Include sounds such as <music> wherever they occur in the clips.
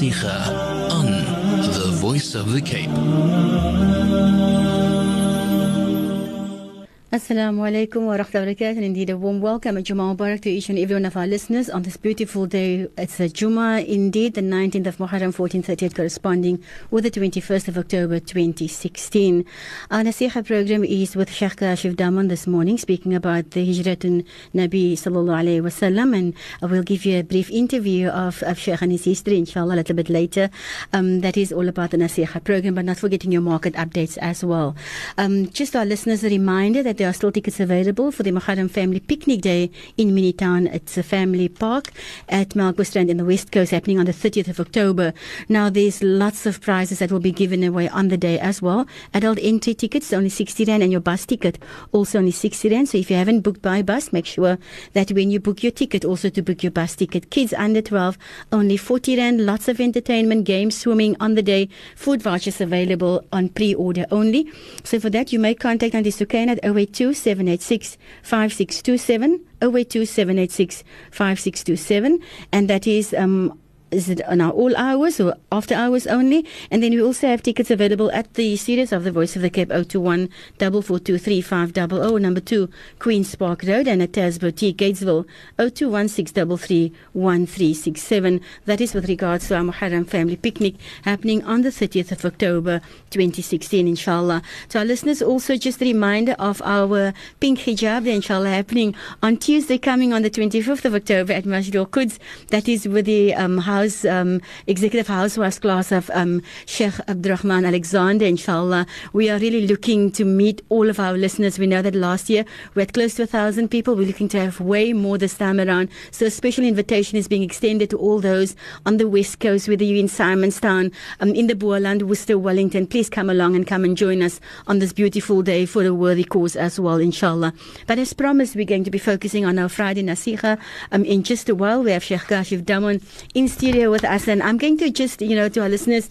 Nasikha on The Voice of the Cape. Assalamu alaikum wa rahmatullahi. And indeed, a warm welcome and Jummah Mubarak to each and every one of our listeners on this beautiful day. It's a Jummah, indeed, the 19th of Muharram 1438, corresponding with the 21st of October 2016. Our Nasiha program is with Sheikh Kaashif Damon this morning, speaking about the Hijratun Nabi Sallallahu Alaihi Wasallam. And I will give you a brief interview of, of Sheikh and his history, inshallah, a little bit later. Um, that is all about the Nasiha program, but not forgetting your market updates as well. Um, just our listeners, a reminder that there are still tickets available for the Muharram Family Picnic Day in Minitown. It's a family park at Melkbosstrand in the West Coast happening on the 30th of October. Now, there's lots of prizes that will be given away on the day as well. Adult entry tickets only 60 Rand and your bus ticket also only 60 Rand. So if you haven't booked by bus, make sure that when you book your ticket, also to book your bus ticket. Kids under 12, only 40 Rand. Lots of entertainment, games, swimming on the day. Food vouchers available on pre-order only. So for that, you may contact Auntie Sukaina at oh 082 786 5627. 082 786 5627. And that is um, is it on our all hours or after hours only? And then we also have tickets available at the series of the Voice of the Cape 021 442 number 2 Queen's Park Road and at Taz Boutique Gatesville 021 1367. That is with regards to our Muharram family picnic happening on the 30th of October 2016 inshallah. To our listeners also just a reminder of our pink hijab the inshallah happening on Tuesday coming on the 25th of October at Masjid Al Quds. That is with the um, house um, executive housewives class of um, Sheikh Abdurrahman Alexander. Inshallah, we are really looking to meet all of our listeners. We know that last year we had close to a thousand people. We're looking to have way more this time around. So a special invitation is being extended to all those on the west coast, whether you're in Simonstown, um, in the Boland, Worcester, Wellington. Please come along and come and join us on this beautiful day for a worthy cause as well, inshallah. But as promised, we're going to be focusing on our Friday Nasiha um, in just a while. We have Sheikh Kaashif Damon in studio with us, and I'm going to just, you know, to our listeners,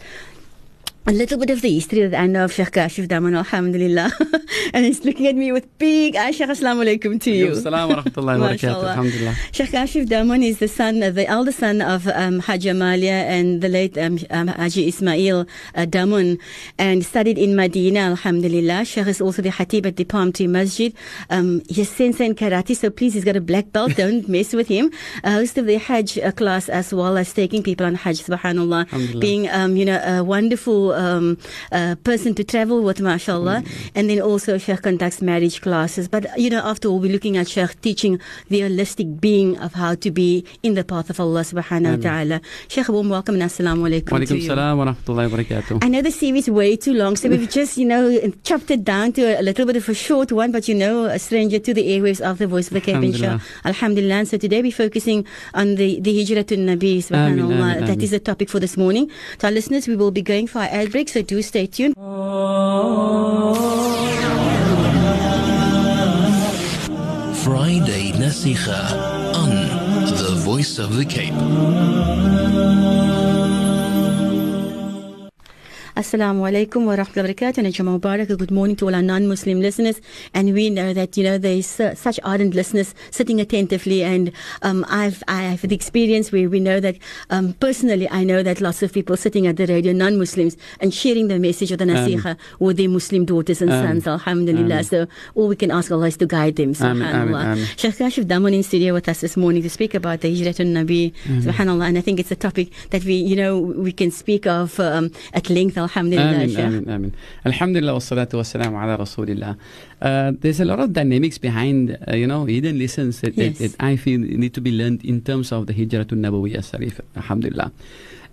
a little bit of the history that I know of Sheikh Kaashif Damon, alhamdulillah. <laughs> and he's looking at me with big eyes. Sheikh, assalamu alaikum to you. Assalamu rahmatullahi wa barakatuh. Alhamdulillah. Sheikh Kaashif Damon is the son, uh, the elder son of um, Haji Amalia and the late um, um, Haji Ismail uh, Damon and studied in Medina, alhamdulillah. Sheikh is also the Hatib at the Palm Tree Masjid. Um, he's sensei in karate, so please, he's got a black belt. <laughs> Don't mess with him. Uh, host of the Hajj uh, class as well as taking people on Hajj, subhanAllah. Being, um, you know, a wonderful um, uh, person to travel with, mashallah. Mm. And then also Sheikh conducts marriage classes. But, you know, after all, we're looking at Sheikh teaching the holistic being of how to be in the path of Allah subhanahu wa ta'ala. Sheikh, warm welcome and assalamu alaikum. Wa alaikum salam wa rahmatullahi wa barakatuh. I know the series is way too long, so we've <laughs> just, you know, chopped it down to a, little bit of a short one, but, you know, a stranger to the airwaves of the Voice of the Cape. Alhamdulillah. And so today we're focusing on the, the Hijratun Nabi, subhanallah. That is the topic for this morning. To our listeners, we will be going for our ad break, so do stay tuned. Friday Nasiha on The Voice of the Cape. Assalamu alaikum wa rahmatullahi wa barakatuh. And Mubarak. Good morning to all our non-Muslim listeners. And we know that, you know, there's uh, such ardent listeners sitting attentively. And um, I've, I have the experience where we know that, um, personally, I know that lots of people sitting at the radio, non-Muslims, and sharing the message of the Nasiha with their Muslim daughters and sons. Alhamdulillah. So all we can ask Allah is to guide them. Subhanallah. Sheikh Kaashif Damon in studio with us this morning to speak about the Hijratun Nabi. Subhanallah. And I think it's a topic that we, you know, we can speak of um, at length. Alhamdulillah. Amin, amin, amin. Alhamdulillah, wa salatu wa salam ala Rasulillah. Uh, there's a lot of dynamics behind, uh, you know, hidden lessons that, Yes. that, that I feel need to be learned in terms of the Hijratun Nabawiyya Sarif. Alhamdulillah.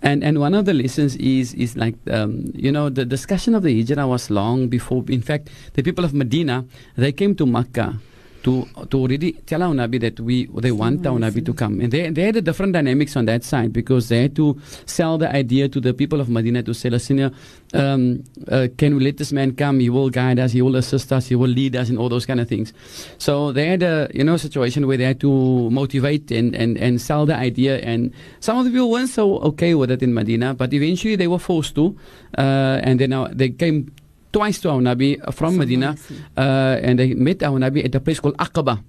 And and one of the lessons is is like um, you know the discussion of the hijrah was long before. In fact, the people of Medina they came to Makkah to to already tell our Nabi that we they want our Nabi to come, and they they had a different dynamics on that side because they had to sell the idea to the people of Medina to say, listen, um, uh, can we let this man come? He will guide us, he will assist us, he will lead us, and all those kind of things. So they had a you know situation where they had to motivate and and and sell the idea, and some of the people weren't so okay with it in Medina, but eventually they were forced to, uh, and then they came twice to our Nabi from Medina, uh, and they met our Nabi at a place called Aqaba.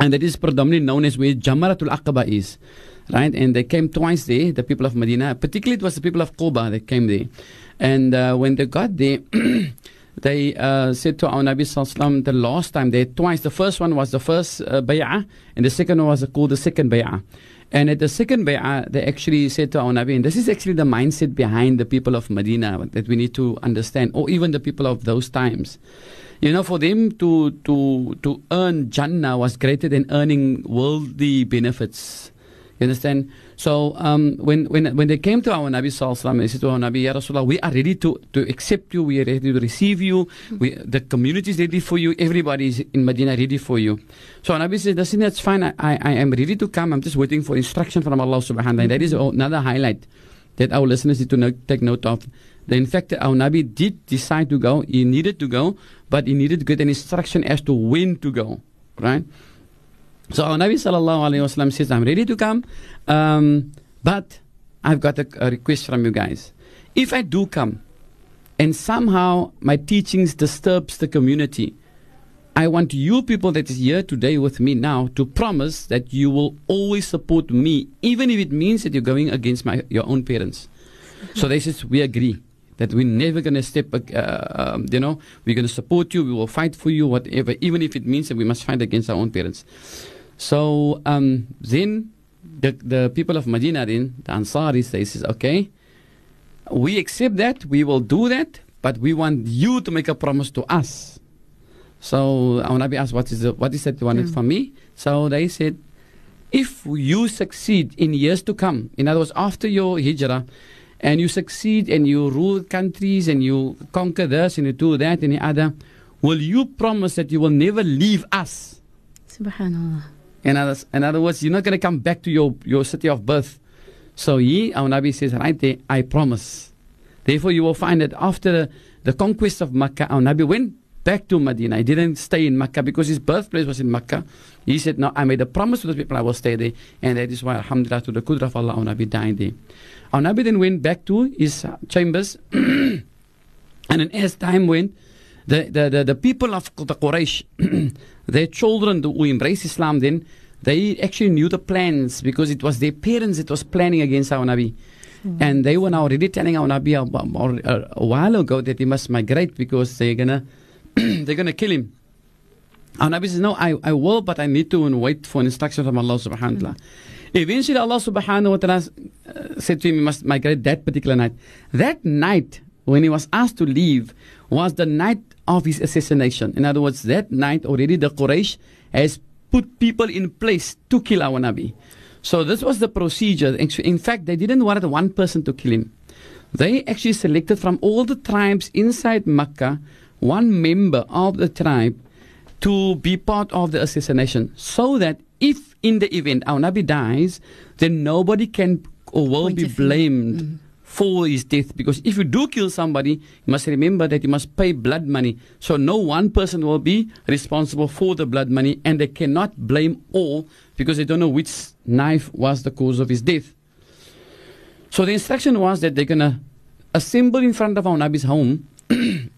and that is predominantly known as where Jamaratul Aqaba is, right? And they came twice there, the people of Medina. Particularly, it was the people of Quba that came there. And uh, when they got there, <clears throat> they uh, said to our Nabi Sallallahu the last time they twice. The first one was the first uh, bay'ah, and the second one was called the second bay'ah. And at the second bay'ah, uh, they actually said to our Nabi, and this is actually the mindset behind the people of Medina that we need to understand, or even the people of those times. You know, for them to to to earn Jannah was greater than earning worldly benefits. You understand? So um, when, when when they came to our Nabi Sallallahu they said to our Nabi, Ya Rasulullah, we are ready to, to accept you, we are ready to receive you, we, the community is ready for you, everybody is in Medina ready for you. So our Nabi says, that's fine, I, I, I am ready to come, I'm just waiting for instruction from Allah subhanahu wa ta'ala. That is another highlight that our listeners need to take note of. In fact, our Nabi did decide to go, he needed to go, but he needed to get an instruction as to when to go, right? So our Nabi sallallahu alayhi wasallam says, I'm ready to come, um, but I've got a, a request from you guys. If I do come, and somehow my teachings disturbs the community, I want you people that is here today with me now to promise that you will always support me, even if it means that you're going against my, your own parents. So they says, we agree that we're never going to step, uh, um, you know, we're going to support you, we will fight for you, whatever, even if it means that we must fight against our own parents. So um, then the, the people of Medina, then, the Ansaris, they says, okay, we accept that, we will do that, but we want you to make a promise to us. So our Nabi asked, what is, the, what is that you wanted Mm. from me? So they said, if you succeed in years to come, in other words, after your hijrah, and you succeed and you rule countries and you conquer this and you do that and the other, will you promise that you will never leave us? Subhanallah. In other, in other words, you're not going to come back to your, your city of birth. So he, our Nabi says right there, I promise. Therefore, you will find that after the, the conquest of Makkah, our Nabi went back to Medina. He didn't stay in Makkah because his birthplace was in Makkah. He said, No, I made a promise to those people I will stay there. And that is why, Alhamdulillah, to the Qudra of Allah, our Nabi died there. Our Nabi then went back to his chambers. <clears throat> and then as time went, the, the, the, the people of the Quraysh, <clears throat> their children who embraced Islam then, they actually knew the plans because it was their parents that was planning against our Nabi. And they were now already telling our Nabi a, a, a while ago that he must migrate because they're gonna <clears throat> they're gonna kill him. Our Nabi says, No, I, I will, but I need to wait for an instruction from Allah subhanahu wa ta'ala. Eventually Allah subhanahu wa ta'ala uh, said to him, You must migrate that particular night. That night, when he was asked to leave, was the night of his assassination. In other words, that night already the Quraysh has put people in place to kill our Nabi. So this was the procedure. In fact, they didn't want one person to kill him. They actually selected from all the tribes inside Makkah one member of the tribe to be part of the assassination so that if in the event our Nabi dies, then nobody can or will Point be a finger. Mm-hmm. For his death. Because if you do kill somebody, you must remember that you must pay blood money. So no one person will be responsible for the blood money and they cannot blame all because they don't know which knife was the cause of his death. So the instruction was that they're going to assemble in front of our Nabi's home. <clears throat>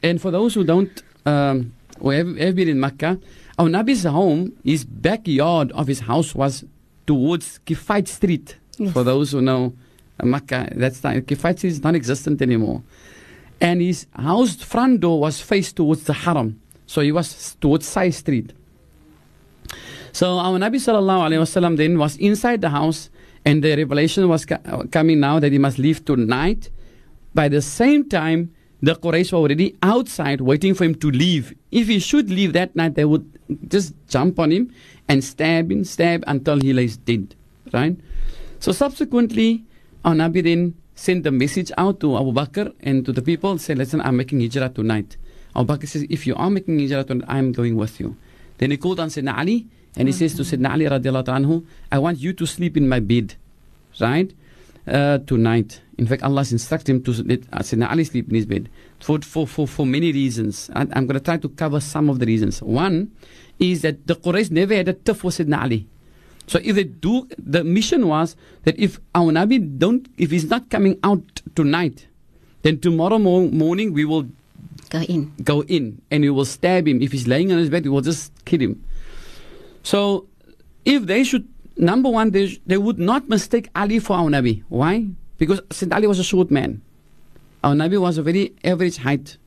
and for those who don't, um, who have, have been in Makkah, our Nabi's home, his backyard of his house was towards Kifait Street. Yes. For those who know Makkah, that's not, Street is non existent anymore. And his house front door was faced towards the Haram. So he was towards Sai Street. So our Nabi sallallahu alaihi wasallam then was inside the house, and the revelation was co- uh, coming now that he must leave tonight. By the same time, the Quraysh were already outside waiting for him to leave. If he should leave that night, they would just jump on him and stab him, stab until he lays dead. Right? So subsequently, our Nabi then sent a message out to Abu Bakr and to the people, say, listen, I'm making hijrah tonight. Abu Bakr says, if you are making hijrah tonight, I'm going with you. Then he called on Sayyidina Ali and he says to Sayyidina Ali radiallahu anhu, I want you to sleep in my bed, right? Uh, tonight. In fact, Allah instructed him to let uh, Sayyidina Ali sleep in his bed for, for, for, for many reasons. I, I'm going to try to cover some of the reasons. One is that the Quraysh never had a tough with Sayyidina Ali. So if they do, the mission was that if our Nabi don't, if he's not coming out tonight, then tomorrow mo- morning we will Go in. go in and we will stab him. If he's laying on his bed, we will just kill him. So if they should, number one, they, sh- they would not mistake Ali for our Nabi. Why? Because Saint Ali was a short man. Our Nabi was a very average height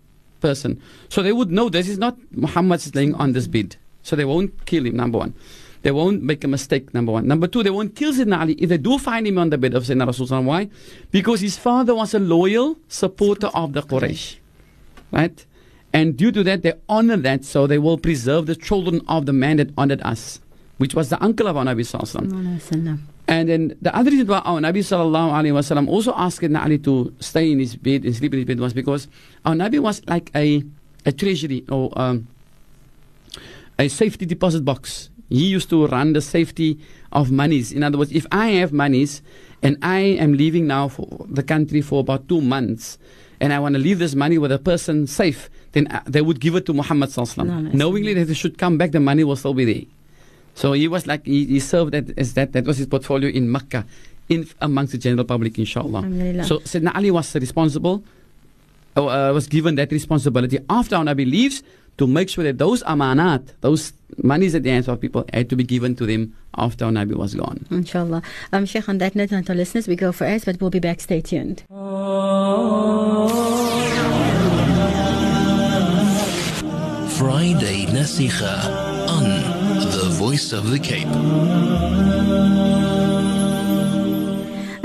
person. So they would know this is not Muhammad is laying on this bed. So they won't kill him, number one. They won't make a mistake, number one. Number two, they won't kill Sayyidina Ali if they do find him on the bed of Sayyidina Rasulullah. Why? Because his father was a loyal supporter of the Quraysh. Right? And due to that, they honor that, so they will preserve the children of the man that honored us, which was the uncle of our Nabi Sallallahu And then the other reason why our Nabi Sallallahu Alaihi Wasallam also asked Sayyidina Ali to stay in his bed and sleep in his bed was because our Nabi was like a, a treasury or um, a safety deposit box. He used to run the safety of monies. In other words, if I have monies and I am leaving now for the country for about two months, and I want to leave this money with a person safe, then uh, they would give it to Muhammad Sallallahu Alaihi No, Wasallam, knowingly that they should come back, the money will still be there. So he was like he, he served that as that. That was his portfolio in Mecca, in amongst the general public, inshallah. So Sayyidina Ali was responsible, uh, uh, was given that responsibility after our Nabi leaves to make sure that those amanat, those monies at the hands of people, had to be given to them after our Nabi was gone. Inshallah. Um, Sheikh, on that note, and to our listeners, we go for ads, but we'll be back. Stay tuned. Friday Nasiha on The Voice of the Cape.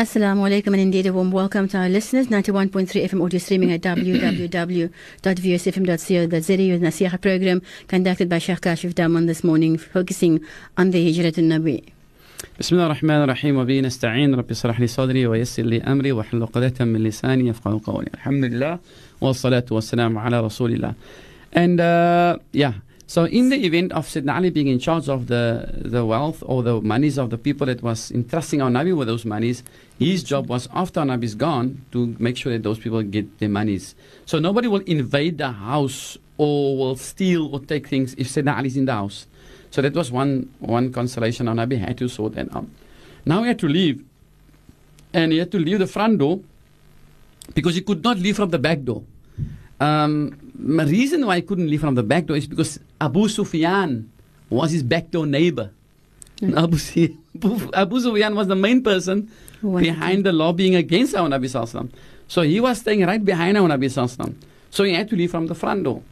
Assalamu alaikum and indeed a warm welcome to our listeners. 91.3 FM audio streaming at www.vocfm.co.za. Your Nasiha program conducted by Sheikh Kaashif Damon this morning, focusing on the Hijrat al-Nabi. بسم الله الرحمن الرحيم وبه نستعين رب اشرح لي صدري ويسر لي امري واحلل عقدة من لساني يفقهوا قولي الحمد لله والصلاة والسلام على رسول الله and uh, yeah so in the event of Sayyidina Ali being in charge of the the wealth or the monies of the people that was entrusting our Nabi with those monies his job was after our Nabi is gone to make sure that those people get their monies so nobody will invade the house or will steal or take things if Sayyidina Ali is in the house so that was one one consolation our Nabi had to sort that out. Now he had to leave. And he had to leave the front door because he could not leave from the back door. Um, the reason why he couldn't leave from the back door is because Abu Sufyan was his back door neighbor. Hmm. Abu, <laughs> Su- Abu Sufyan was the main person wanted behind the lobbying against our Nabi Sallallahu So he was staying right behind our Nabi Sallallahu So he had to leave from the front door.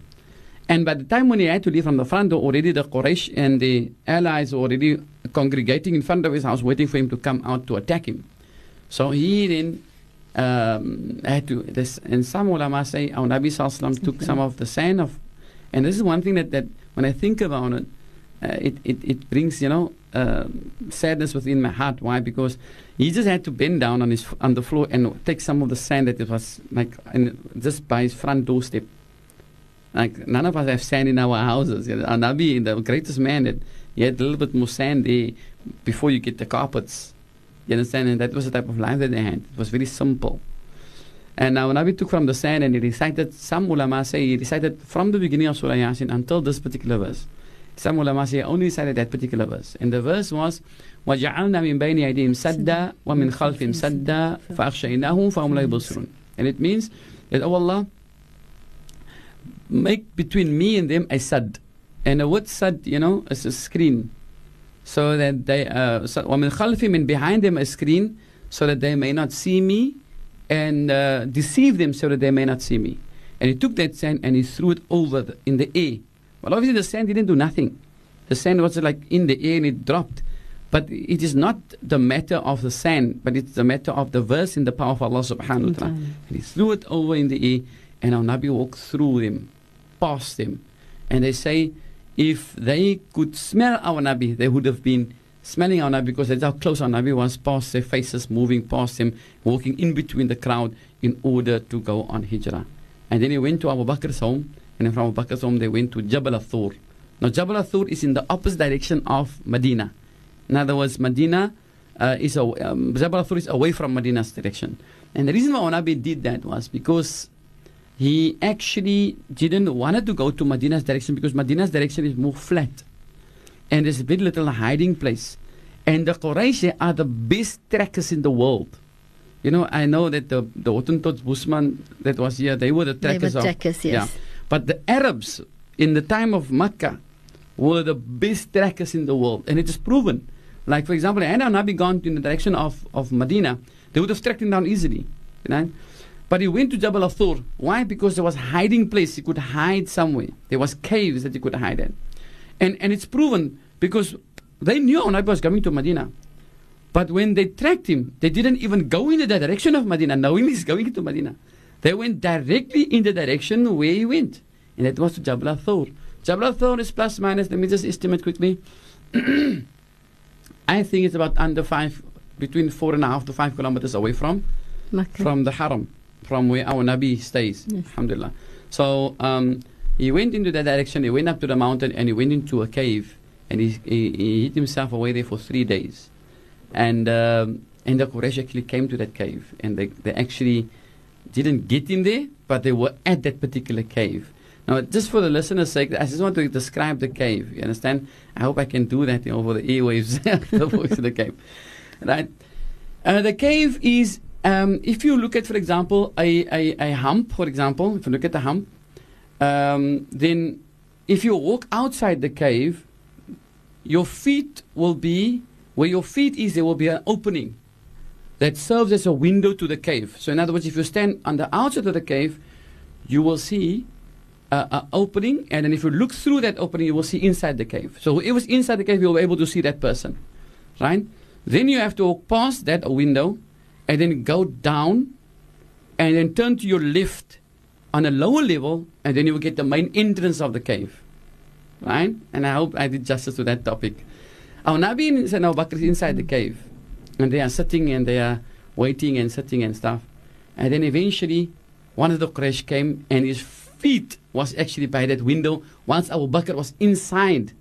And by the time when he had to leave from the front door, already the Quraysh and the allies were already congregating in front of his house, waiting for him to come out to attack him. So he then um, had to. This, and some ulama say our Nabi Sallallahu took some of the sand of. And this is one thing that, that when I think about it, uh, it, it, it brings, you know, uh, sadness within my heart. Why? Because he just had to bend down on his on the floor and take some of the sand that it was like in, just by his front doorstep. Like none of us have sand in our houses. You know, Our Nabi, the greatest man, that he had a little bit more sand there before you get the carpets. You understand? And that was the type of life that they had. It was very simple. And now Nabi took from the sand and he recited, some ulama say he recited from the beginning of Surah Yasin until this particular verse. Some ulama say he only recited that particular verse. And the verse was, وَجَعَلْنَا مِن بَيْنِ أَيْدِيهِمْ سَدًّا وَمِنْ خَلْفِهِمْ سَدًّا فَأَغْشَيْنَاهُمْ فَهُمْ لَا يُبْصِرُونَ And it means that, oh Allah, make between me and them a sad. And the word sad, you know, is a screen. So that they, uh, so, وَمِنْ خَلْفِهِمْ and behind them a screen, so that they may not see me and uh, deceive them so that they may not see me. And he took that sand and he threw it over the, in the air. Well, obviously the sand didn't do nothing. The sand was like in the air and it dropped. But it is not the matter of the sand, but it's the matter of the verse in the power of Allah subhanahu wa ta'ala. And he threw it over in the air and our Nabi walked through them, past them. And they say, if they could smell our Nabi, they would have been smelling our Nabi because that's how close our Nabi was past their faces, moving past him, walking in between the crowd in order to go on Hijrah. And then he went to Abu Bakr's home, and from Abu Bakr's home they went to Jabal al-Thur. Now Jabal al-Thur is in the opposite direction of Medina. In other words, Medina uh, is a, um, Jabal al-Thur is away from Medina's direction. And the reason why Nabi did that was because he actually didn't wanted to go to Medina's direction because Medina's direction is more flat and there's a very little hiding place. And the Quraysh are the best trackers in the world. You know, I know that the the Hottentots Busman that was here, they were the trackers. They were trackers of yes. yeah. But the Arabs in the time of Mecca were the best trackers in the world. And it is proven. Like, for example, had Nabi gone in the direction of, of Medina, they would have tracked him down easily. You know? But he went to Jabal al-Thur. Why? Because there was hiding place. He could hide somewhere. There was caves that he could hide in. And, and it's proven because they knew Nabi was coming to Medina. But when they tracked him, they didn't even go in the direction of Medina, knowing he's going to Medina. They went directly in the direction where he went. And that was to Jabal al-Thur. Jabal al-Thur is plus minus, let me just estimate quickly. <clears throat> I think it's about under five, between four and a half to five kilometers away from from the Haram, from where our Nabi stays. Yes. Alhamdulillah. So um, he went into that direction, he went up to the mountain and he went into a cave and he, he, he hid himself away there for three days. And, um, and the Quraysh actually came to that cave and they, they actually didn't get in there, but they were at that particular cave. Now, just for the listener's sake, I just want to describe the cave. You understand? I hope I can do that you know, over the airwaves, <laughs> the voice of the cave. Right? Uh, the cave is, um, if you look at, for example, a, a, a hump, for example, if you look at the hump, um, then if you walk outside the cave, your feet will be, where your feet is, there will be an opening that serves as a window to the cave. So, in other words, if you stand on the outside of the cave, you will see an opening, and then if you look through that opening, you will see inside the cave. So, whoever's inside the cave, you'll be able to see that person, right? Then you have to walk past that window, and then go down, and then turn to your left on a lower level, and then you will get the main entrance of the cave, right? And I hope I did justice to that topic. Our Nabi and Sayyidina Bakr is inside the cave and they are sitting and they are waiting and sitting and stuff. And then eventually, one of the Quraysh came and his feet was actually by that window once Abu Bakr was inside,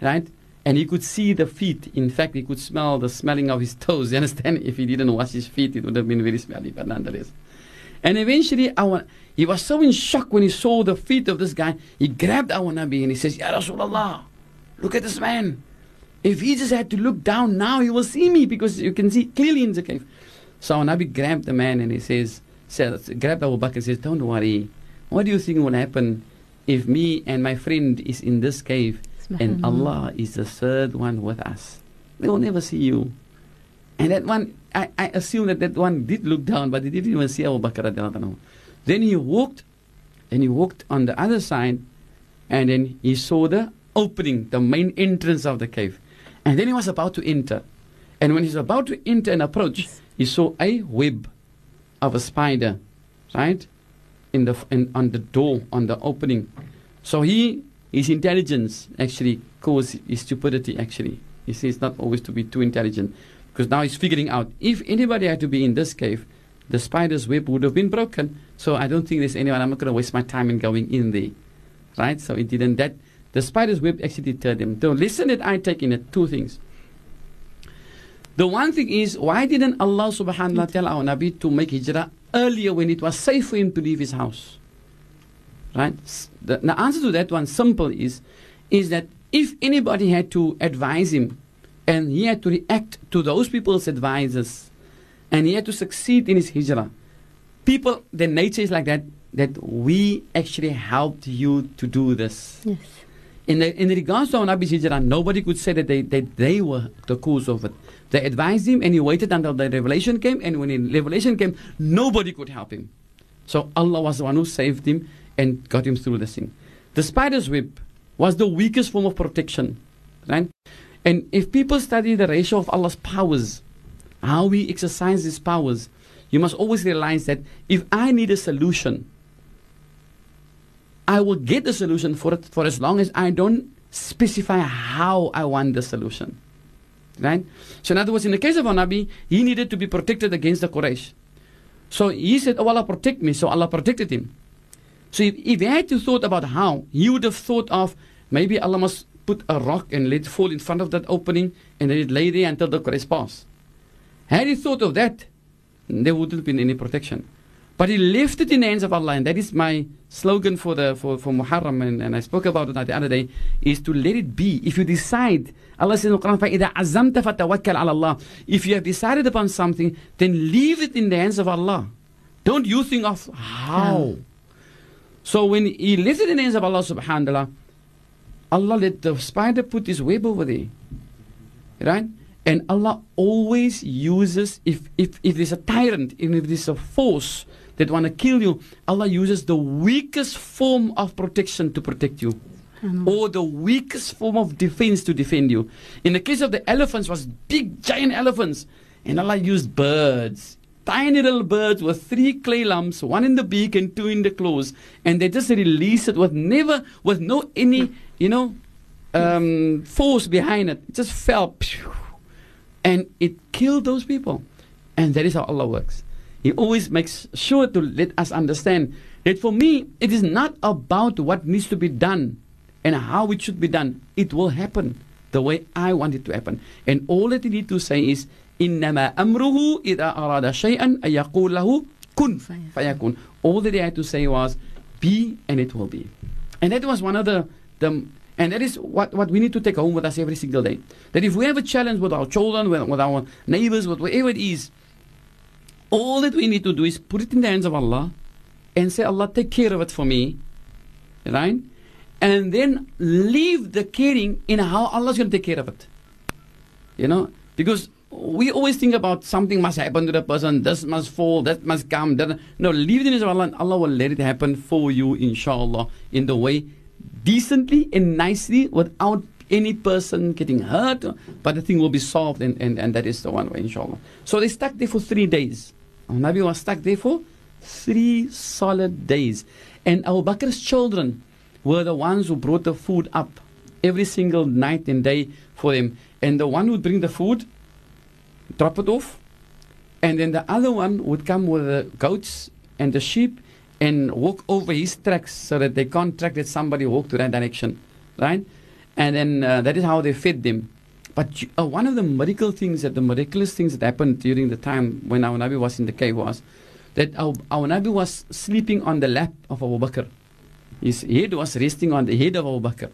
right? And he could see the feet. In fact, he could smell the smelling of his toes. <laughs> You understand? If he didn't wash his feet, it would have been very smelly, but nonetheless. And eventually, our, he was so in shock when he saw the feet of this guy. He grabbed our Nabi and he says, Ya Rasulullah, look at this man. If he just had to look down now, he will see me because you can see clearly in the cave. So our Nabi grabbed the man and he says, says grabbed Abu Bakr and says, Don't worry. What do you think will happen if me and my friend is in this cave and mm-hmm. Allah is the third one with us? They will never see you. And that one, I, I assume that that one did look down, but he didn't even see Abu Bakr. Then he walked, and he walked on the other side, and then he saw the opening, the main entrance of the cave. And then he was about to enter. And when he's about to enter and approach, he saw a web of a spider, right? In the in, on the door, on the opening. So he his intelligence actually caused his stupidity actually. He says it's not always to be too intelligent. Because now he's figuring out if anybody had to be in this cave, the spider's web would have been broken. So I don't think there's anyone I'm not gonna waste my time in going in there. Right? So it didn't that the spider's web actually deterred him. The lesson that I take in it, two things. The one thing is, why didn't Allah subhanahu wa ta'ala tell our Nabi to make hijrah earlier when it was safe for him to leave his house? Right? The, the answer to that one, simple, is, is that if anybody had to advise him and he had to react to those people's advices and he had to succeed in his hijrah, people, their nature is like that, that we actually helped you to do this. Yes. In, the, in regards to our Nabi's hijrah, nobody could say that they, that they were the cause of it. They advised him and he waited until the revelation came, and when the revelation came, nobody could help him. So Allah was the one who saved him and got him through this thing. The spider's web was the weakest form of protection, right? And if people study the ratio of Allah's powers, how He exercises His powers, you must always realize that if I need a solution, I will get the solution for it for as long as I don't specify how I want the solution. Right? So, in other words, in the case of our Nabi, he needed to be protected against the Quraysh. So he said, Oh Allah, protect me. So Allah protected him. So if, if he had to thought about how, he would have thought of maybe Allah must put a rock and let it fall in front of that opening and let it lay there until the Quraysh pass. Had he thought of that, there wouldn't have been any protection. But he left it in the hands of Allah, and that is my slogan for the for, for Muharram, and, and I spoke about it the other day, is to let it be. If you decide, Allah says in the Quran, If you have decided upon something, then leave it in the hands of Allah. Don't you think of how? Yeah. So when he left it the hands of Allah subhanahu wa ta'ala, Allah let the spider put his web over there. Right? And Allah always uses, if, if, if there's a tyrant, and if there's a force that want to kill you, Allah uses the weakest form of protection to protect you. Or the weakest form of defense to defend you. In the case of the elephants, was big giant elephants. And Allah used birds. Tiny little birds with three clay lumps, one in the beak and two in the claws, and they just release it with never, with no any, you know, um, force behind it. It just fell, and it killed those people. And that is how Allah works. He always makes sure to let us understand that for me, it is not about what needs to be done and how it should be done. It will happen the way I want it to happen. And all that you need to say is, إنما أمره إذا أراد شيئا أن يقول له كن فيكون. All that he had to say was, be and it will be. And that was one of the, the and that is what, what we need to take home with us every single day. That if we have a challenge with our children, with, with our neighbors, with whatever it is, all that we need to do is put it in the hands of Allah and say, Allah, take care of it for me. Right? And then leave the caring in how Allah's going to take care of it. You know? Because we always think about something must happen to the person, this must fall, that must come. That, no, leave it in Allah and Allah will let it happen for you, inshallah, in the way decently and nicely without any person getting hurt, but the thing will be solved, and, and, and that is the one way, inshallah. So they stuck there for three days. Our Nabi was stuck there for three solid days. And Abu Bakr's children were the ones who brought the food up every single night and day for them. And the one who would bring the food, drop it off, and then the other one would come with the goats and the sheep and walk over his tracks so that they can't track that somebody walked to that direction, right? And then uh, that is how they fed them. But uh, one of the miracle things, that the miraculous things that happened during the time when our Nabi was in the cave was that our, our Nabi was sleeping on the lap of Abu Bakr. His head was resting on the head of Abu Bakr.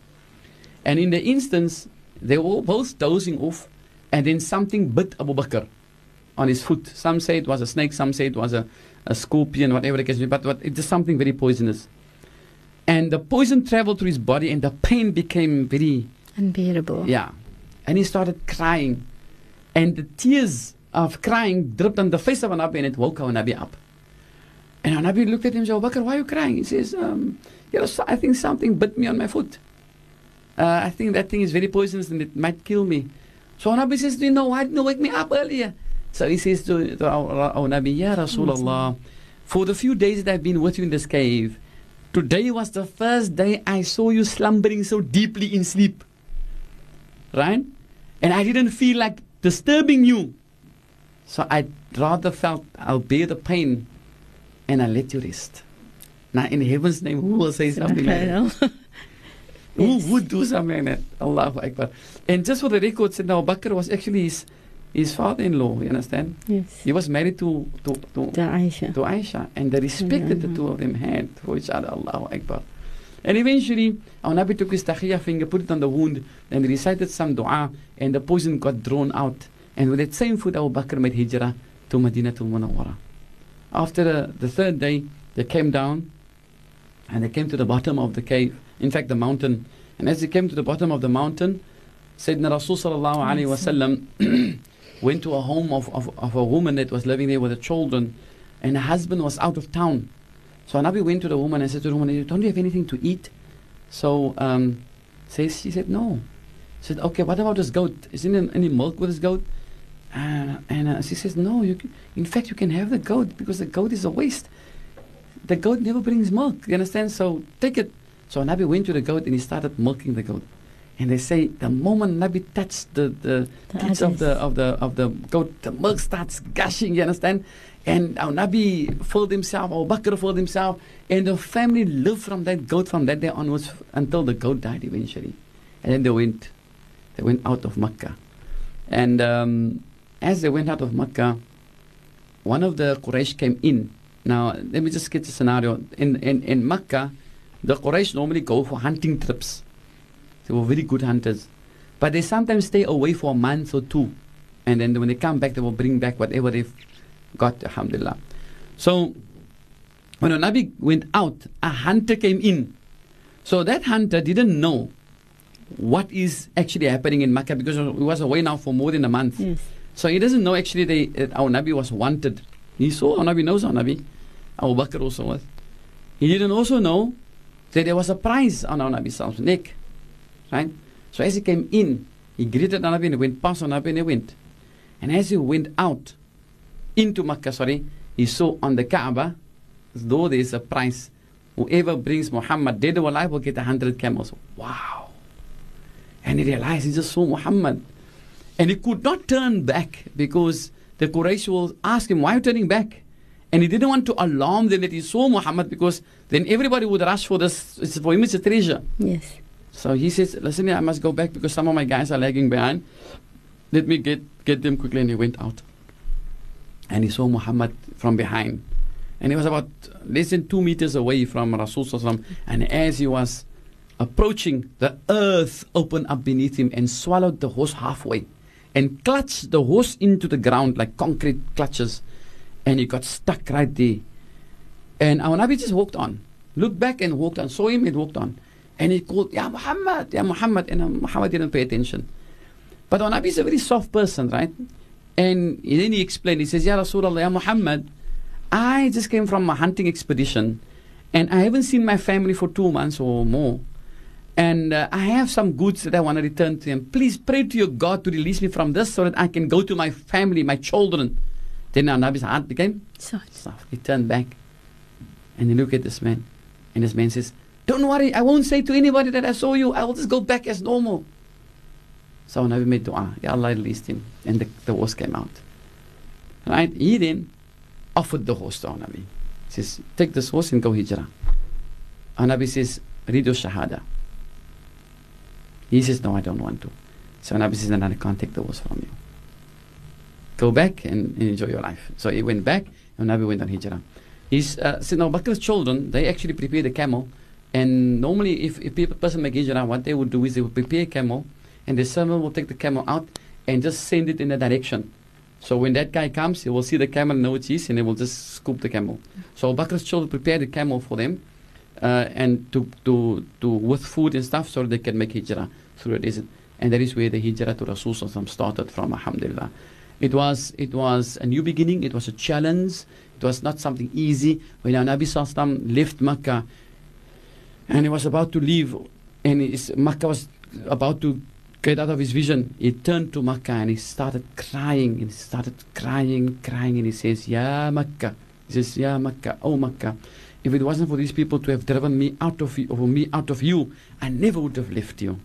And in the instance, they were both dozing off, and then something bit Abu Bakr on his foot. Some say it was a snake, some say it was a, a scorpion, whatever the case may be, but, but it is something very poisonous. And the poison traveled through his body, and the pain became very Unbearable. yeah. And he started crying. And the tears of crying dripped on the face of Nabi and it woke our Nabi up. And our Nabi looked at him and said, "Oh, Bakr, why are you crying? He says, um, you know, I think something bit me on my foot. Uh, I think that thing is very poisonous and it might kill me. So Nabi says, do you know why didn't you wake me up earlier? So he says to, to our, our Nabi, Ya Rasulullah, for the few days that I've been with you in this cave, today was the first day I saw you slumbering so deeply in sleep right? And I didn't feel like disturbing you. So I rather felt I'll bear the pain and I let you rest. Now, in heaven's name, who will say something like that? <laughs> Who would do something like that? Allahu Akbar. And just for the record, Sayyidina Abu Bakr was actually his, his father-in-law, you understand? Yes. He was married to, to, to, To Aisha. to Aisha and the respect that the two of them had for each other. Allahu Akbar. And eventually, our Nabi took his takhiyah finger, put it on the wound, and recited some dua, and the poison got drawn out. And with that same foot, Abu Bakr made hijrah to Medina to Munawwara. After the, the third day, they came down, and they came to the bottom of the cave, in fact, the mountain. And as he came to the bottom of the mountain, Sayyidina Rasul sallallahu alayhi <clears throat> went to a home of, of, of a woman that was living there with her children, and her husband was out of town. So Nabi went to the woman and said to the woman, Don't you have anything to eat? So um, says, she said, No. She said, Okay, what about this goat? Is there any, any milk with this goat? Uh, and uh, she says, No, you can, in fact, you can have the goat because the goat is a waste. The goat never brings milk, you understand? So take it. So Nabi went to the goat and he started milking the goat. And they say the moment Nabi touched the, the, The teats of the of the of the goat, the milk starts gushing, you understand? And our Nabi filled himself, Abu Bakr filled himself, and the family lived from that goat from that day onwards until the goat died eventually. And then they went they went out of Mecca. And um, as they went out of Mecca, one of the Quraysh came in. Now, let me just get the scenario. In, in, in Mecca, the Quraysh normally go for hunting trips. They were very good hunters. But they sometimes stay away for a month or two. And then when they come back, they will bring back whatever they've got, alhamdulillah. So, when a Nabi went out, a hunter came in. So that hunter didn't know what is actually happening in Makkah because he was away now for more than a month. Yes. So he doesn't know actually they, that our Nabi was wanted. He saw our Nabi knows our Nabi. Abu Bakr also was. He didn't also know that there was a prize on our Nabi's neck. Right? So as he came in, he greeted Nabi and went past Nabi and he went. And as he went out into Makkah, sorry, he saw on the Kaaba, though there is a price, whoever brings Muhammad dead or alive will get a hundred camels. Wow. And he realized he just saw Muhammad. And he could not turn back because the Quraysh will ask him, Why are you turning back? And he didn't want to alarm them that he saw Muhammad because then everybody would rush for this. It's for him, it's a treasure. Yes. So he says, Listen, I must go back because some of my guys are lagging behind. Let me get, get them quickly. And he went out. And he saw Muhammad from behind. And he was about less than two meters away from Rasul. And as he was approaching, the earth opened up beneath him and swallowed the horse halfway and clutched the horse into the ground like concrete clutches. And he got stuck right there. And our just walked on, looked back and walked on, saw him and walked on. And he called, Ya Muhammad, Ya Muhammad. And uh, Muhammad didn't pay attention. But our is a very soft person, right? And then he explained, he says, Ya Rasulullah, Ya Muhammad, I just came from a hunting expedition and I haven't seen my family for two months or more. And uh, I have some goods that I want to return to them. Please pray to your God to release me from this so that I can go to my family, my children. Then our Nabi's heart became Soft. soft. He turned back and he looked at this man. And this man says, Don't worry, I won't say to anybody that I saw you. I will just go back as normal. So Nabi made dua. Ya Allah released him. And the, the horse came out. Right? He then offered the horse to Nabi. He says, Take this horse and go hijrah. Nabi says, Read your shahada. He says, No, I don't want to. So Nabi says, No, I can't take the horse from you. Go back and, and enjoy your life. So he went back, and Nabi went on hijrah. He's, uh, now Bakr's children, they actually prepare the camel. And normally, if, if a person make hijrah, what they would do is they would prepare a camel, and the servant will take the camel out and just send it in a direction. So when that guy comes, he will see the camel, know what it is, and he will just scoop the camel. So Bakr's children prepared the camel for them, uh, and to, to, to with food and stuff, so they can make hijrah through the desert. And that is where the hijrah to Rasul started from. Alhamdulillah. It was it was a new beginning. It was a challenge. It was not something easy. When our Nabi Sallallahu left Makkah, and he was about to leave, and his, Makkah was about to get out of his vision, he turned to Makkah and he started crying. And he started crying, crying, and he says, "Ya Makkah." He says, "Ya Makkah, oh Makkah." If it wasn't for these people to have driven me out of you, or me out of you, I never would have left you.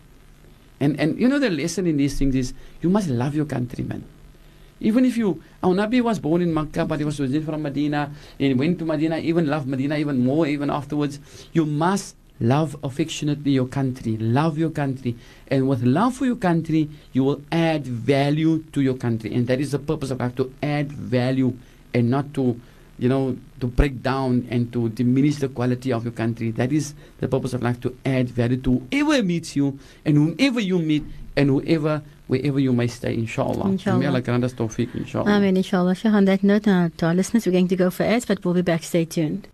And and you know the lesson in these things is you must love your countrymen. Even if you, our Nabi was born in Makkah, but he was originally from Medina, and went to Medina, even loved Medina even more, even afterwards. You must love affectionately your country, love your country, and with love for your country, you will add value to your country, and that is the purpose of life: to add value, and not to, you know, to break down and to diminish the quality of your country. That is the purpose of life: to add value to whoever meets you, and whomever you meet, and whoever wherever you may stay, inshallah. Inshallah. May Allah grant us tawfiq, inshallah. Amen, inshallah. Sheikh, on that note, uh, to our listeners, we're going to go for ads, but we'll be back. Stay tuned.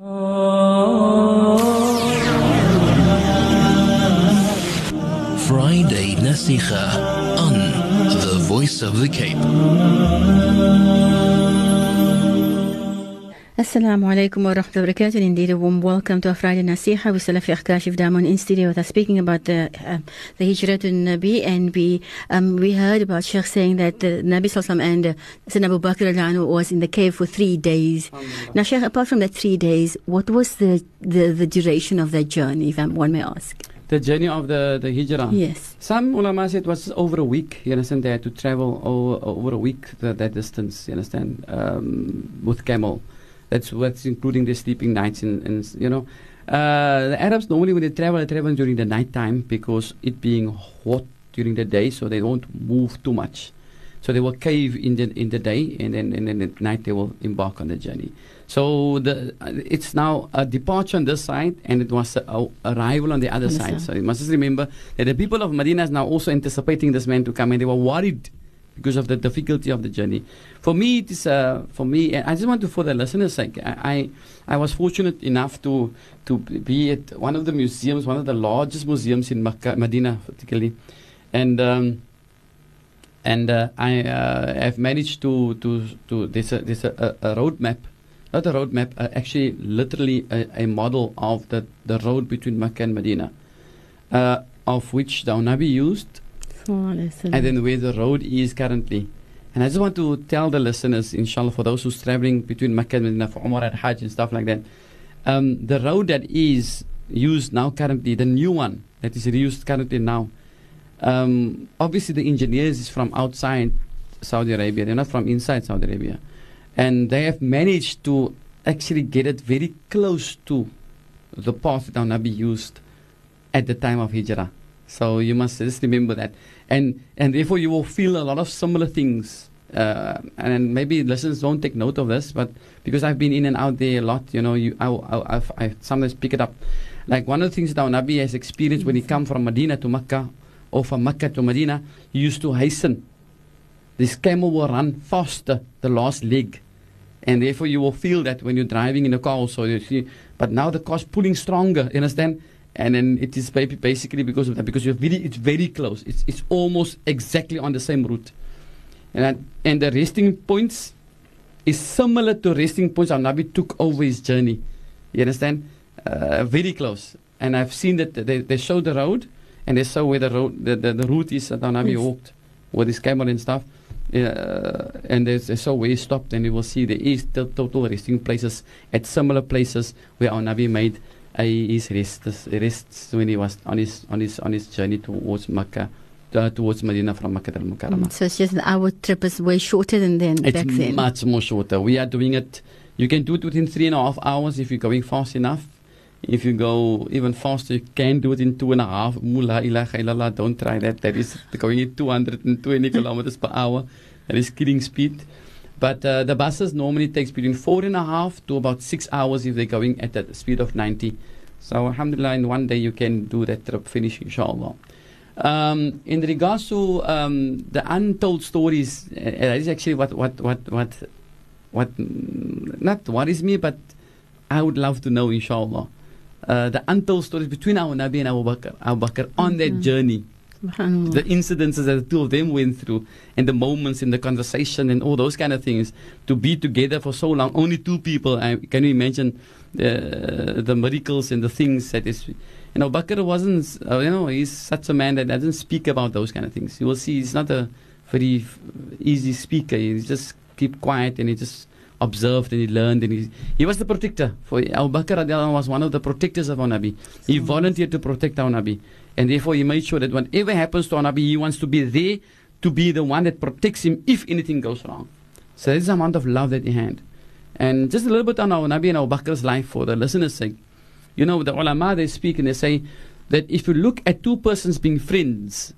Friday Nasiha on The Voice of the Cape. Assalamu alaikum wa rahmatullahi wa barakatuh. Indeed, a warm welcome to our Friday Nasiha. We still have Sheikh Kaashif Damon in studio with us speaking about the um, the Hijrah to Nabi. And we um, we heard about Sheikh saying that the Nabi Sallallahu and uh, Sayyidina Abu Bakr anhu was in the cave for three days. Now, Sheikh, apart from that three days, what was the, the, the duration of that journey, if I'm, one may ask? The journey of the, the hijrah. Yes. Some ulama said it was over a week. You understand? They had to travel over, over a week that, that distance. You understand? Um, with camel. That's what's including the sleeping nights and, and you know. Uh, the Arabs normally when they travel, they travel during the night time because it being hot during the day, so they don't move too much. So they will cave in the in the day, and then and then at night they will embark on the journey. So the uh, it's now a departure on this side, and it was a, a arrival on the other side. So you must just remember that the people of Medina is now also anticipating this man to come, and they were worried because of the difficulty of the journey. For me, it is uh, for me. I just want to, for the listeners' sake, I, I, I was fortunate enough to to be at one of the museums, one of the largest museums in Makkah, Medina, particularly, and. Um, and uh, I uh, have managed to to to there's a, a, a roadmap, not a roadmap, uh, actually literally a, a, model of the the road between Mecca and Medina, uh, of which the Nabi used, and then where the road is currently. And I just want to tell the listeners, inshallah, for those who's traveling between Mecca and Medina for Umrah and Hajj and stuff like that, um, the road that is used now currently, the new one that is used currently now, um, obviously, the engineers is from outside Saudi Arabia. They're not from inside Saudi Arabia, and they have managed to actually get it very close to the path that our Nabi used at the time of Hijrah. So you must just remember that, and and therefore you will feel a lot of similar things. Uh, and maybe listeners don't take note of this, but because I've been in and out there a lot, you know, you I, I, I, I sometimes pick it up. Like one of the things that our Nabi has experienced when he come from Medina to Mecca or from Mecca to Medina, you used to hasten. This camel will run faster, the last leg. And therefore you will feel that when you're driving in a car also. You see, but now the car's pulling stronger, you understand? And then it is basically because of that, because you're very, it's very close. It's, it's almost exactly on the same route. And, that, and the resting points is similar to resting points our Nabi took over his journey. You understand? Uh, very close. And I've seen that they, they show the road and they saw where the road, the, the, the route is that Nabi yes. walked with his camel and stuff. Uh, and they, they saw where he stopped, and you will see there is total resting places at similar places where our Nabi made uh, his rests, rests when he was on his on his on his journey towards Makkah. Uh, towards Medina from Makkah al Mukarramah. Mm, so it's just our trip is way shorter than then. It's then. much more shorter. We are doing it. You can do it within three and a half hours if you're going fast enough. If you go even faster, you can do it in two and a half. Mula ilaha illallah, don't try that. That is going at 220 kilometers per hour. That is killing speed. But uh, the buses normally takes between four and a half to about six hours if they're going at the speed of 90. So alhamdulillah, in one day you can do that trip finish, inshallah. Um, in regards to um, the untold stories, uh, that is actually what, what, what, what, what, not worries me, but I would love to know, inshallah uh, the untold stories between our Nabi and Abu Bakr, Abu Bakr on mm-hmm. that journey. The incidences that the two of them went through, and the moments in the conversation, and all those kind of things, to be together for so long, only two people. I, can you imagine the, the miracles and the things that is. You know, Bakr wasn't, uh, you know, he's such a man that doesn't speak about those kind of things. You will see he's not a very easy speaker. He just keep quiet and he just observed and he learned and he, he was the protector. For Abu Bakr was one of the protectors of our Nabi. He volunteered to protect our Nabi. And therefore he made sure that whatever happens to Anabi, he wants to be there to be the one that protects him if anything goes wrong. So this is the amount of love that he had. And just a little bit on our Nabi and Abu Bakr's life for the listeners' sake. You know, the ulama, they speak and they say that if you look at two persons being friends,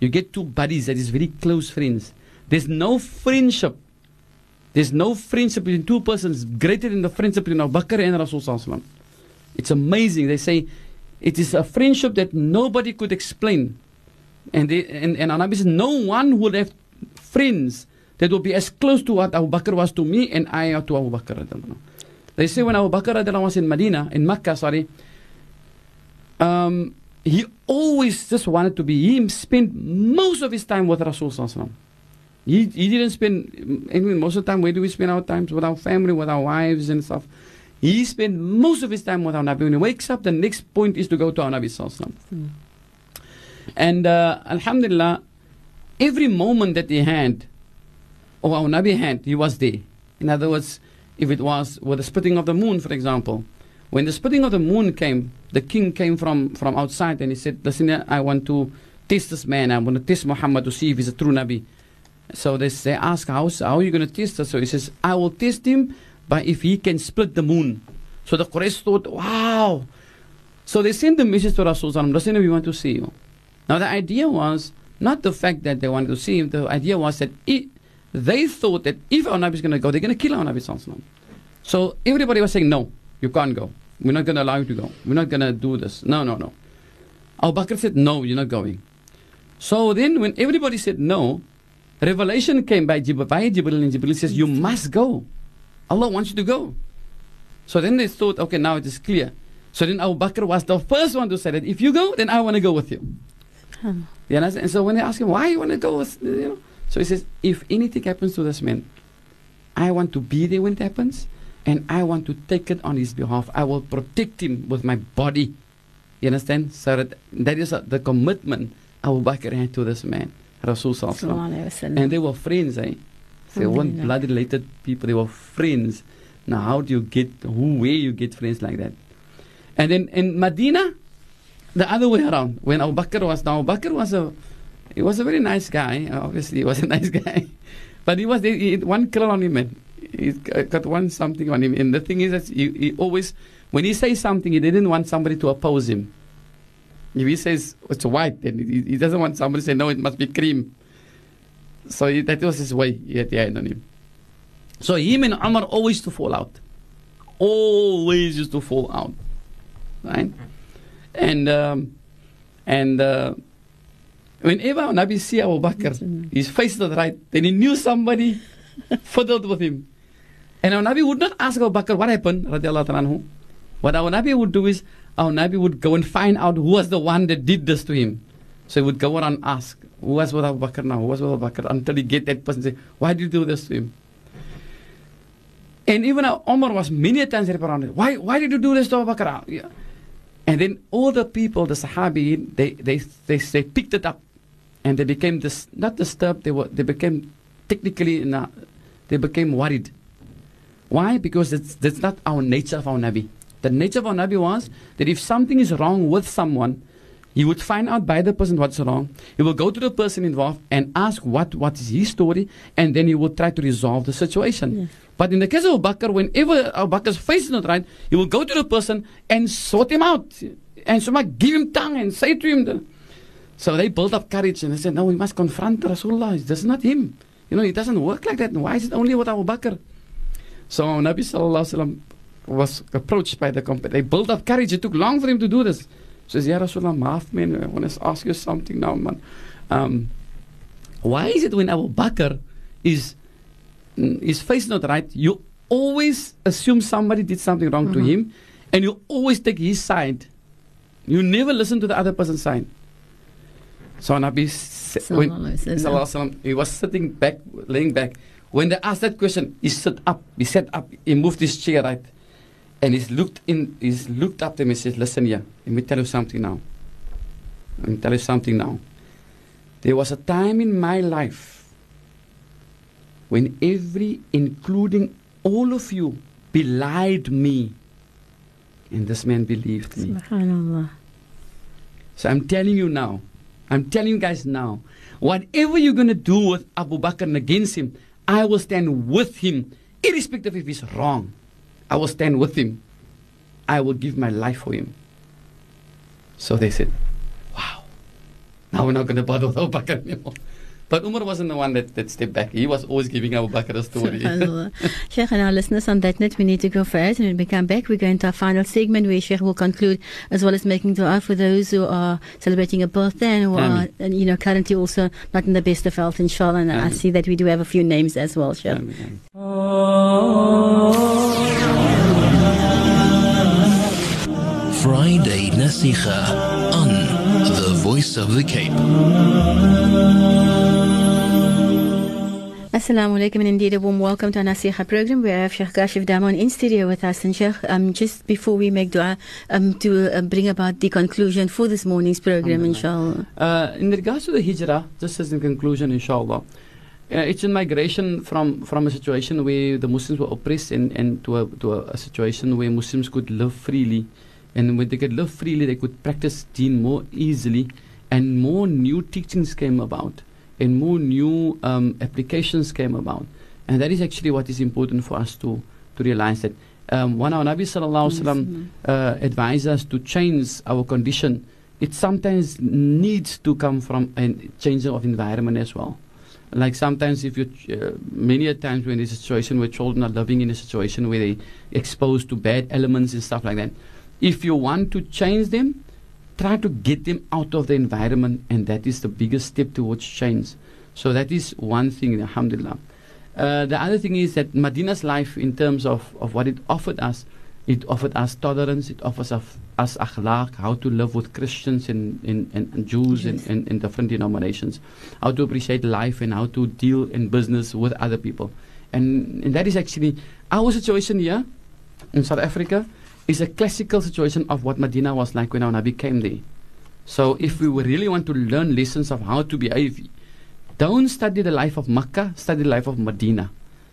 you get two buddies that is very close friends. There's no friendship there's no friendship between two persons greater than the friendship between Abu Bakr and Rasul. It's amazing. They say it is a friendship that nobody could explain. And, they, and, and Anabi says, no one would have friends that would be as close to what Abu Bakr was to me and I to Abu Bakr. They say when Abu Bakr was in Medina, in Mecca, sorry, um, he always just wanted to be, he spent most of his time with Rasul. He, he didn't spend, I mean, most of the time, where do we spend our time? With our family, with our wives and stuff. He spent most of his time with our Nabi. When he wakes up, the next point is to go to our Nabi Sallallahu mm. And uh, Alhamdulillah, every moment that he had, or our Nabi had, he was there. In other words, if it was with the splitting of the moon, for example, when the splitting of the moon came, the king came from, from outside and he said, Listen, I want to test this man. I want to test Muhammad to see if he's a true Nabi. So they, they ask, how, how are you going to test us? So he says, I will test him by if he can split the moon. So the Quraysh thought, wow. So they sent the message to Rasulullah, listen, we want to see you. Now the idea was not the fact that they wanted to see him, the idea was that it, they thought that if our Nabi is going to go, they're going to kill our Nabi. So everybody was saying, no, you can't go. We're not going to allow you to go. We're not going to do this. No, no, no. Al Bakr said, no, you're not going. So then when everybody said no, revelation came by Jibril, by Jibril and Jibril says, You must go. Allah wants you to go. So then they thought, okay, now it is clear. So then Abu Bakr was the first one to say that if you go, then I want to go with you. You understand? And so when they ask him, why you want to go with, you know, so he says, if anything happens to this man, I want to be there when it happens, and I want to take it on his behalf. I will protect him with my body. You understand? So that, that is uh, the commitment Abu Bakr had to this man, Rasul Sallallahu Sallallahu Alaihi Wasallam. And they were friends, eh? They weren't blood related people, they were friends. Now, how do you get, who, where you get friends like that? And then in Medina, the other way around. When Abu Bakr was, now Abu Bakr was a, he was a very nice guy. Obviously, he was a <laughs> nice guy. But he was, he, he, one color on him, man. Got got one something on him. And the thing is that he, he always, when he says something, he didn't want somebody to oppose him. If he says it's white, then he, he doesn't want somebody to say, no, it must be cream. So that was his way he had, he had on him. So him and Umar always to fall out. Always used to fall out. Right? And um, and uh, whenever our Nabi see Abu Bakr, his face the right, then he knew somebody <laughs> fiddled with him. And our Nabi would not ask Abu Bakr what happened, radiallahu ta'ala anhu. What our Nabi would do is, our Nabi would go and find out who was the one that did this to him. So he would go around and ask, who was with Abu Bakr now? Who was with Abu Bakr? Until he get that person say, why did you do this to him? And even Omar was many times around, why, why did you do this to Abu Bakr? Yeah. And then all the people, the Sahabi, they, they, they, they picked it up and they became dis, not disturbed, they, were, they became technically, a, they became worried. Why? Because it's, that's not our nature of our Nabi. The nature of our Nabi was that if something is wrong with someone, he would find out by the person what's wrong. He will go to the person involved and ask what, what is his story, and then he will try to resolve the situation. Yes. But in the case of Abu Bakr, whenever Abu Bakr's face is not right, he will go to the person and sort him out. And so give him tongue and say to him. The, so they built up courage and they said, no, we must confront Rasulullah. This is not him. You know, it doesn't work like that. Why is it only with Abu Bakr? So Nabi Sallallahu Alaihi Wasallam was approached by the company. They built up courage. It took long for him to do this. Says, Ya Rasulullah, maaf man, I want to ask you something now, man. Um, why is it when Abu Bakr is his face not right, you always assume somebody did something wrong to him, and you always take his side. You never listen to the other person's side. So Nabi, when, Sallallahu Sallallahu Alaihi Wasallam, he was sitting back, laying back. When they asked that question, he stood up. He sat up. He moved his chair right, and he's looked in. He's looked up to him and says, "Listen here. Let me tell you something now. Let me tell you something now. There was a time in my life when every, including all of you, belied me, and this man believed me. Subhanallah. So I'm telling you now, I'm telling you guys now, whatever you're going to do with Abu Bakr and against him, I will stand with him, irrespective if he's wrong. I will stand with him. I will give my life for him. So they said, wow, now we're not going to bother with Abu Bakr anymore. But Umar wasn't the one that, that stepped back. He was always giving Abu Bakr a story. <laughs> Subhanallah. Sheikh and our listeners on that note, we need to go first. it. And when we come back, we go into our final segment where Sheikh will conclude as well as making dua for those who are celebrating a birthday and who are, and, you know, currently also not in the best of health, inshallah. And I see that we do have a few names as well, Sheikh. Ameen. Friday Naseegah on The Voice of the Cape. Assalamu alaikum and indeed a warm welcome to our Naseegah program. We have Sheikh Kaashif Damon in studio with us. And Sheikh, um, just before we make dua, um, to uh, bring about the conclusion for this morning's program, inshallah. Uh, in regards to the hijrah, just as in conclusion, inshallah, uh, it's a migration from, from a situation where the Muslims were oppressed and, and to, a, to a, a situation where Muslims could live freely. And when they could live freely, they could practice deen more easily, and more new teachings came about, and more new um, applications came about. And that is actually what is important for us to, to realize that. Um, of our Nabi Sallallahu Alaihi Wasallam uh, advise us to change our condition, it sometimes needs to come from a changing of environment as well. Like sometimes, if you, uh, many a times when there's a situation where children are living in a situation where they exposed to bad elements and stuff like that, if you want to change them, try to get them out of the environment, and that is the biggest step towards change. So that is one thing, alhamdulillah. Uh, the other thing is that Medina's life, in terms of, of what it offered us, it offered us tolerance, it offers us, us akhlaq, how to live with Christians and, and, and, and Jews Yes. and, and, and different denominations, how to appreciate life and how to deal in business with other people. And, and that is actually our situation here in South Africa is a classical situation of what Medina was like when our Nabi came there. So if we really want to learn lessons of how to behave, don't study the life of Makkah, study the life of Medina.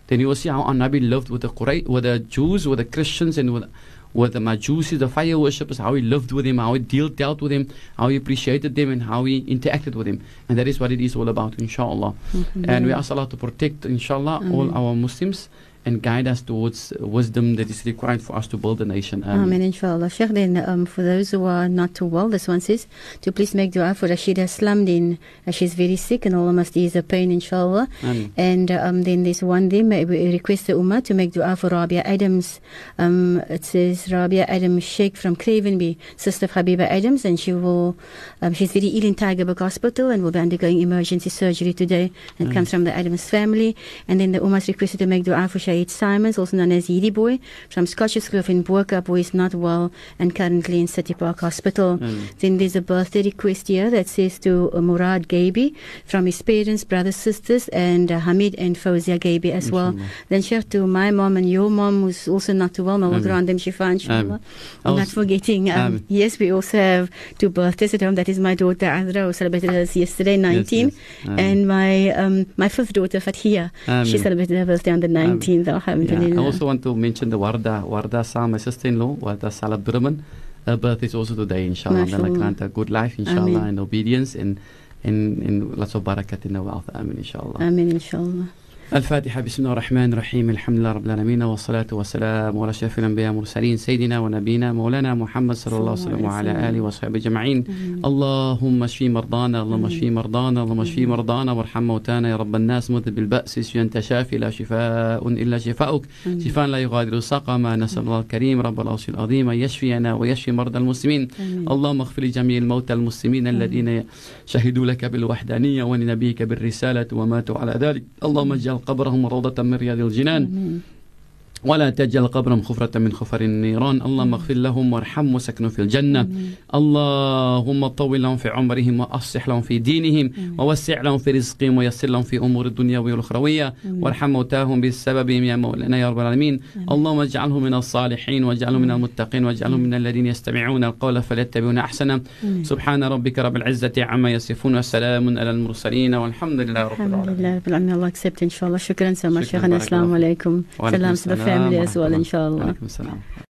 Then you will see how our Nabi lived with the Quraysh, with the Jews, with the Christians, and with with the Majusis, the fire worshippers, how he lived with them, how he deal, dealt with them, how he appreciated them, and how he interacted with them. And that is what it is all about, inshallah. Mm-hmm. And we ask Allah to protect, inshallah, all our Muslims and guide us towards wisdom that is required for us to build a nation. Amen, inshallah. Sheikh, then um, for those who are not too well, this one says to please make dua for Rashida Slamdin. Uh, she's very sick and Allah must ease her pain, inshallah. Amen. And um, then there's one there, may we request the Ummah to make dua for Rabia Adams. Um, it says Rabia Adams Sheikh from Cravenby, sister of Habiba Adams, and she will, um, she's very ill in Tygerberg Hospital and will be undergoing emergency surgery today and comes from the Adams family. And then the Ummah is requested to make dua for Simons, also known as Yidi Boy, from Schotsche Kloof in Bo-Kaap, who is not well and currently in City Park Hospital. Amen. Then there's a birthday request here that says to uh, Murad Gabi from his parents, brothers, sisters, and uh, Hamid and Fauzia Gabi as well. Inshallah. Then share to my mom and your mom, who's also not too well. May Allah Amen. grant them shifa, inshallah. I'm not forgetting. Um, Amen. yes, we also have two birthdays at home. That is my daughter Azra, who celebrated hers yesterday, 19, yes. Amen. and my um, my fifth daughter Fathia. She celebrated her birthday on the 19th. Yeah, I also want to mention the Warda, Warda Sa, my sister-in-law, Warda Salab Durman. Her birth is also today, inshallah. Allah MashaAllah. grant her good life, inshallah, Ameen. and obedience, and, and, and lots of barakat in the wealth. Amen, inshallah. Amen, inshallah. الفاتحة بسم الله الرحمن الرحيم الحمد لله رب العالمين والصلاة والسلام على أشرف الأنبياء والمرسلين سيدنا ونبينا مولانا محمد صلى الله عليه وسلم وعلى آله وصحبه أجمعين. اللهم اشف مرضانا اللهم اشف مرضانا اللهم اشف مرضانا وارحم موتانا يا رب الناس. مذهب بالبأس أنت شافي لا شفاء إلا شفاؤك. شفاء لا يغادر سقما. نسأل الله الكريم رب العرش العظيم أن يشفينا ويشفي مرضى المسلمين. اللهم اغفر لجميع الموتى المسلمين الذين شهدوا لك بالوحدانية ولنبيك بالرسالة وماتوا على ذلك. اللهم اجعل قبرهم روضة من رياض الجنان. ولا تجعل قبرهم خفرة من خفر النيران. اللهم اغفر لهم وارحمهم وسكنوا في الجنة. اللهم طول لهم في عمرهم وأصلح لهم في دينهم ووسع لهم في رزقهم ويسر لهم في أمور الدنيا والأخروية. وارحم موتاهم بسببهم يا مولانا يا رب العالمين. اللهم اجعلهم من الصالحين واجعلهم من المتقين واجعلهم من الذين يستمعون القول فليتبعون أحسنه. سبحان ربك رب العزة عما يصفون وسلام على المرسلين والحمد لله رب العالمين. Alhamdulillah, Rabbil Alamin. Allah accept, inshallah. Shukran so much, Shukran, Shaykh, and barakallah Assalamu alaikum. Wa alaikum Salam to the assalam family wa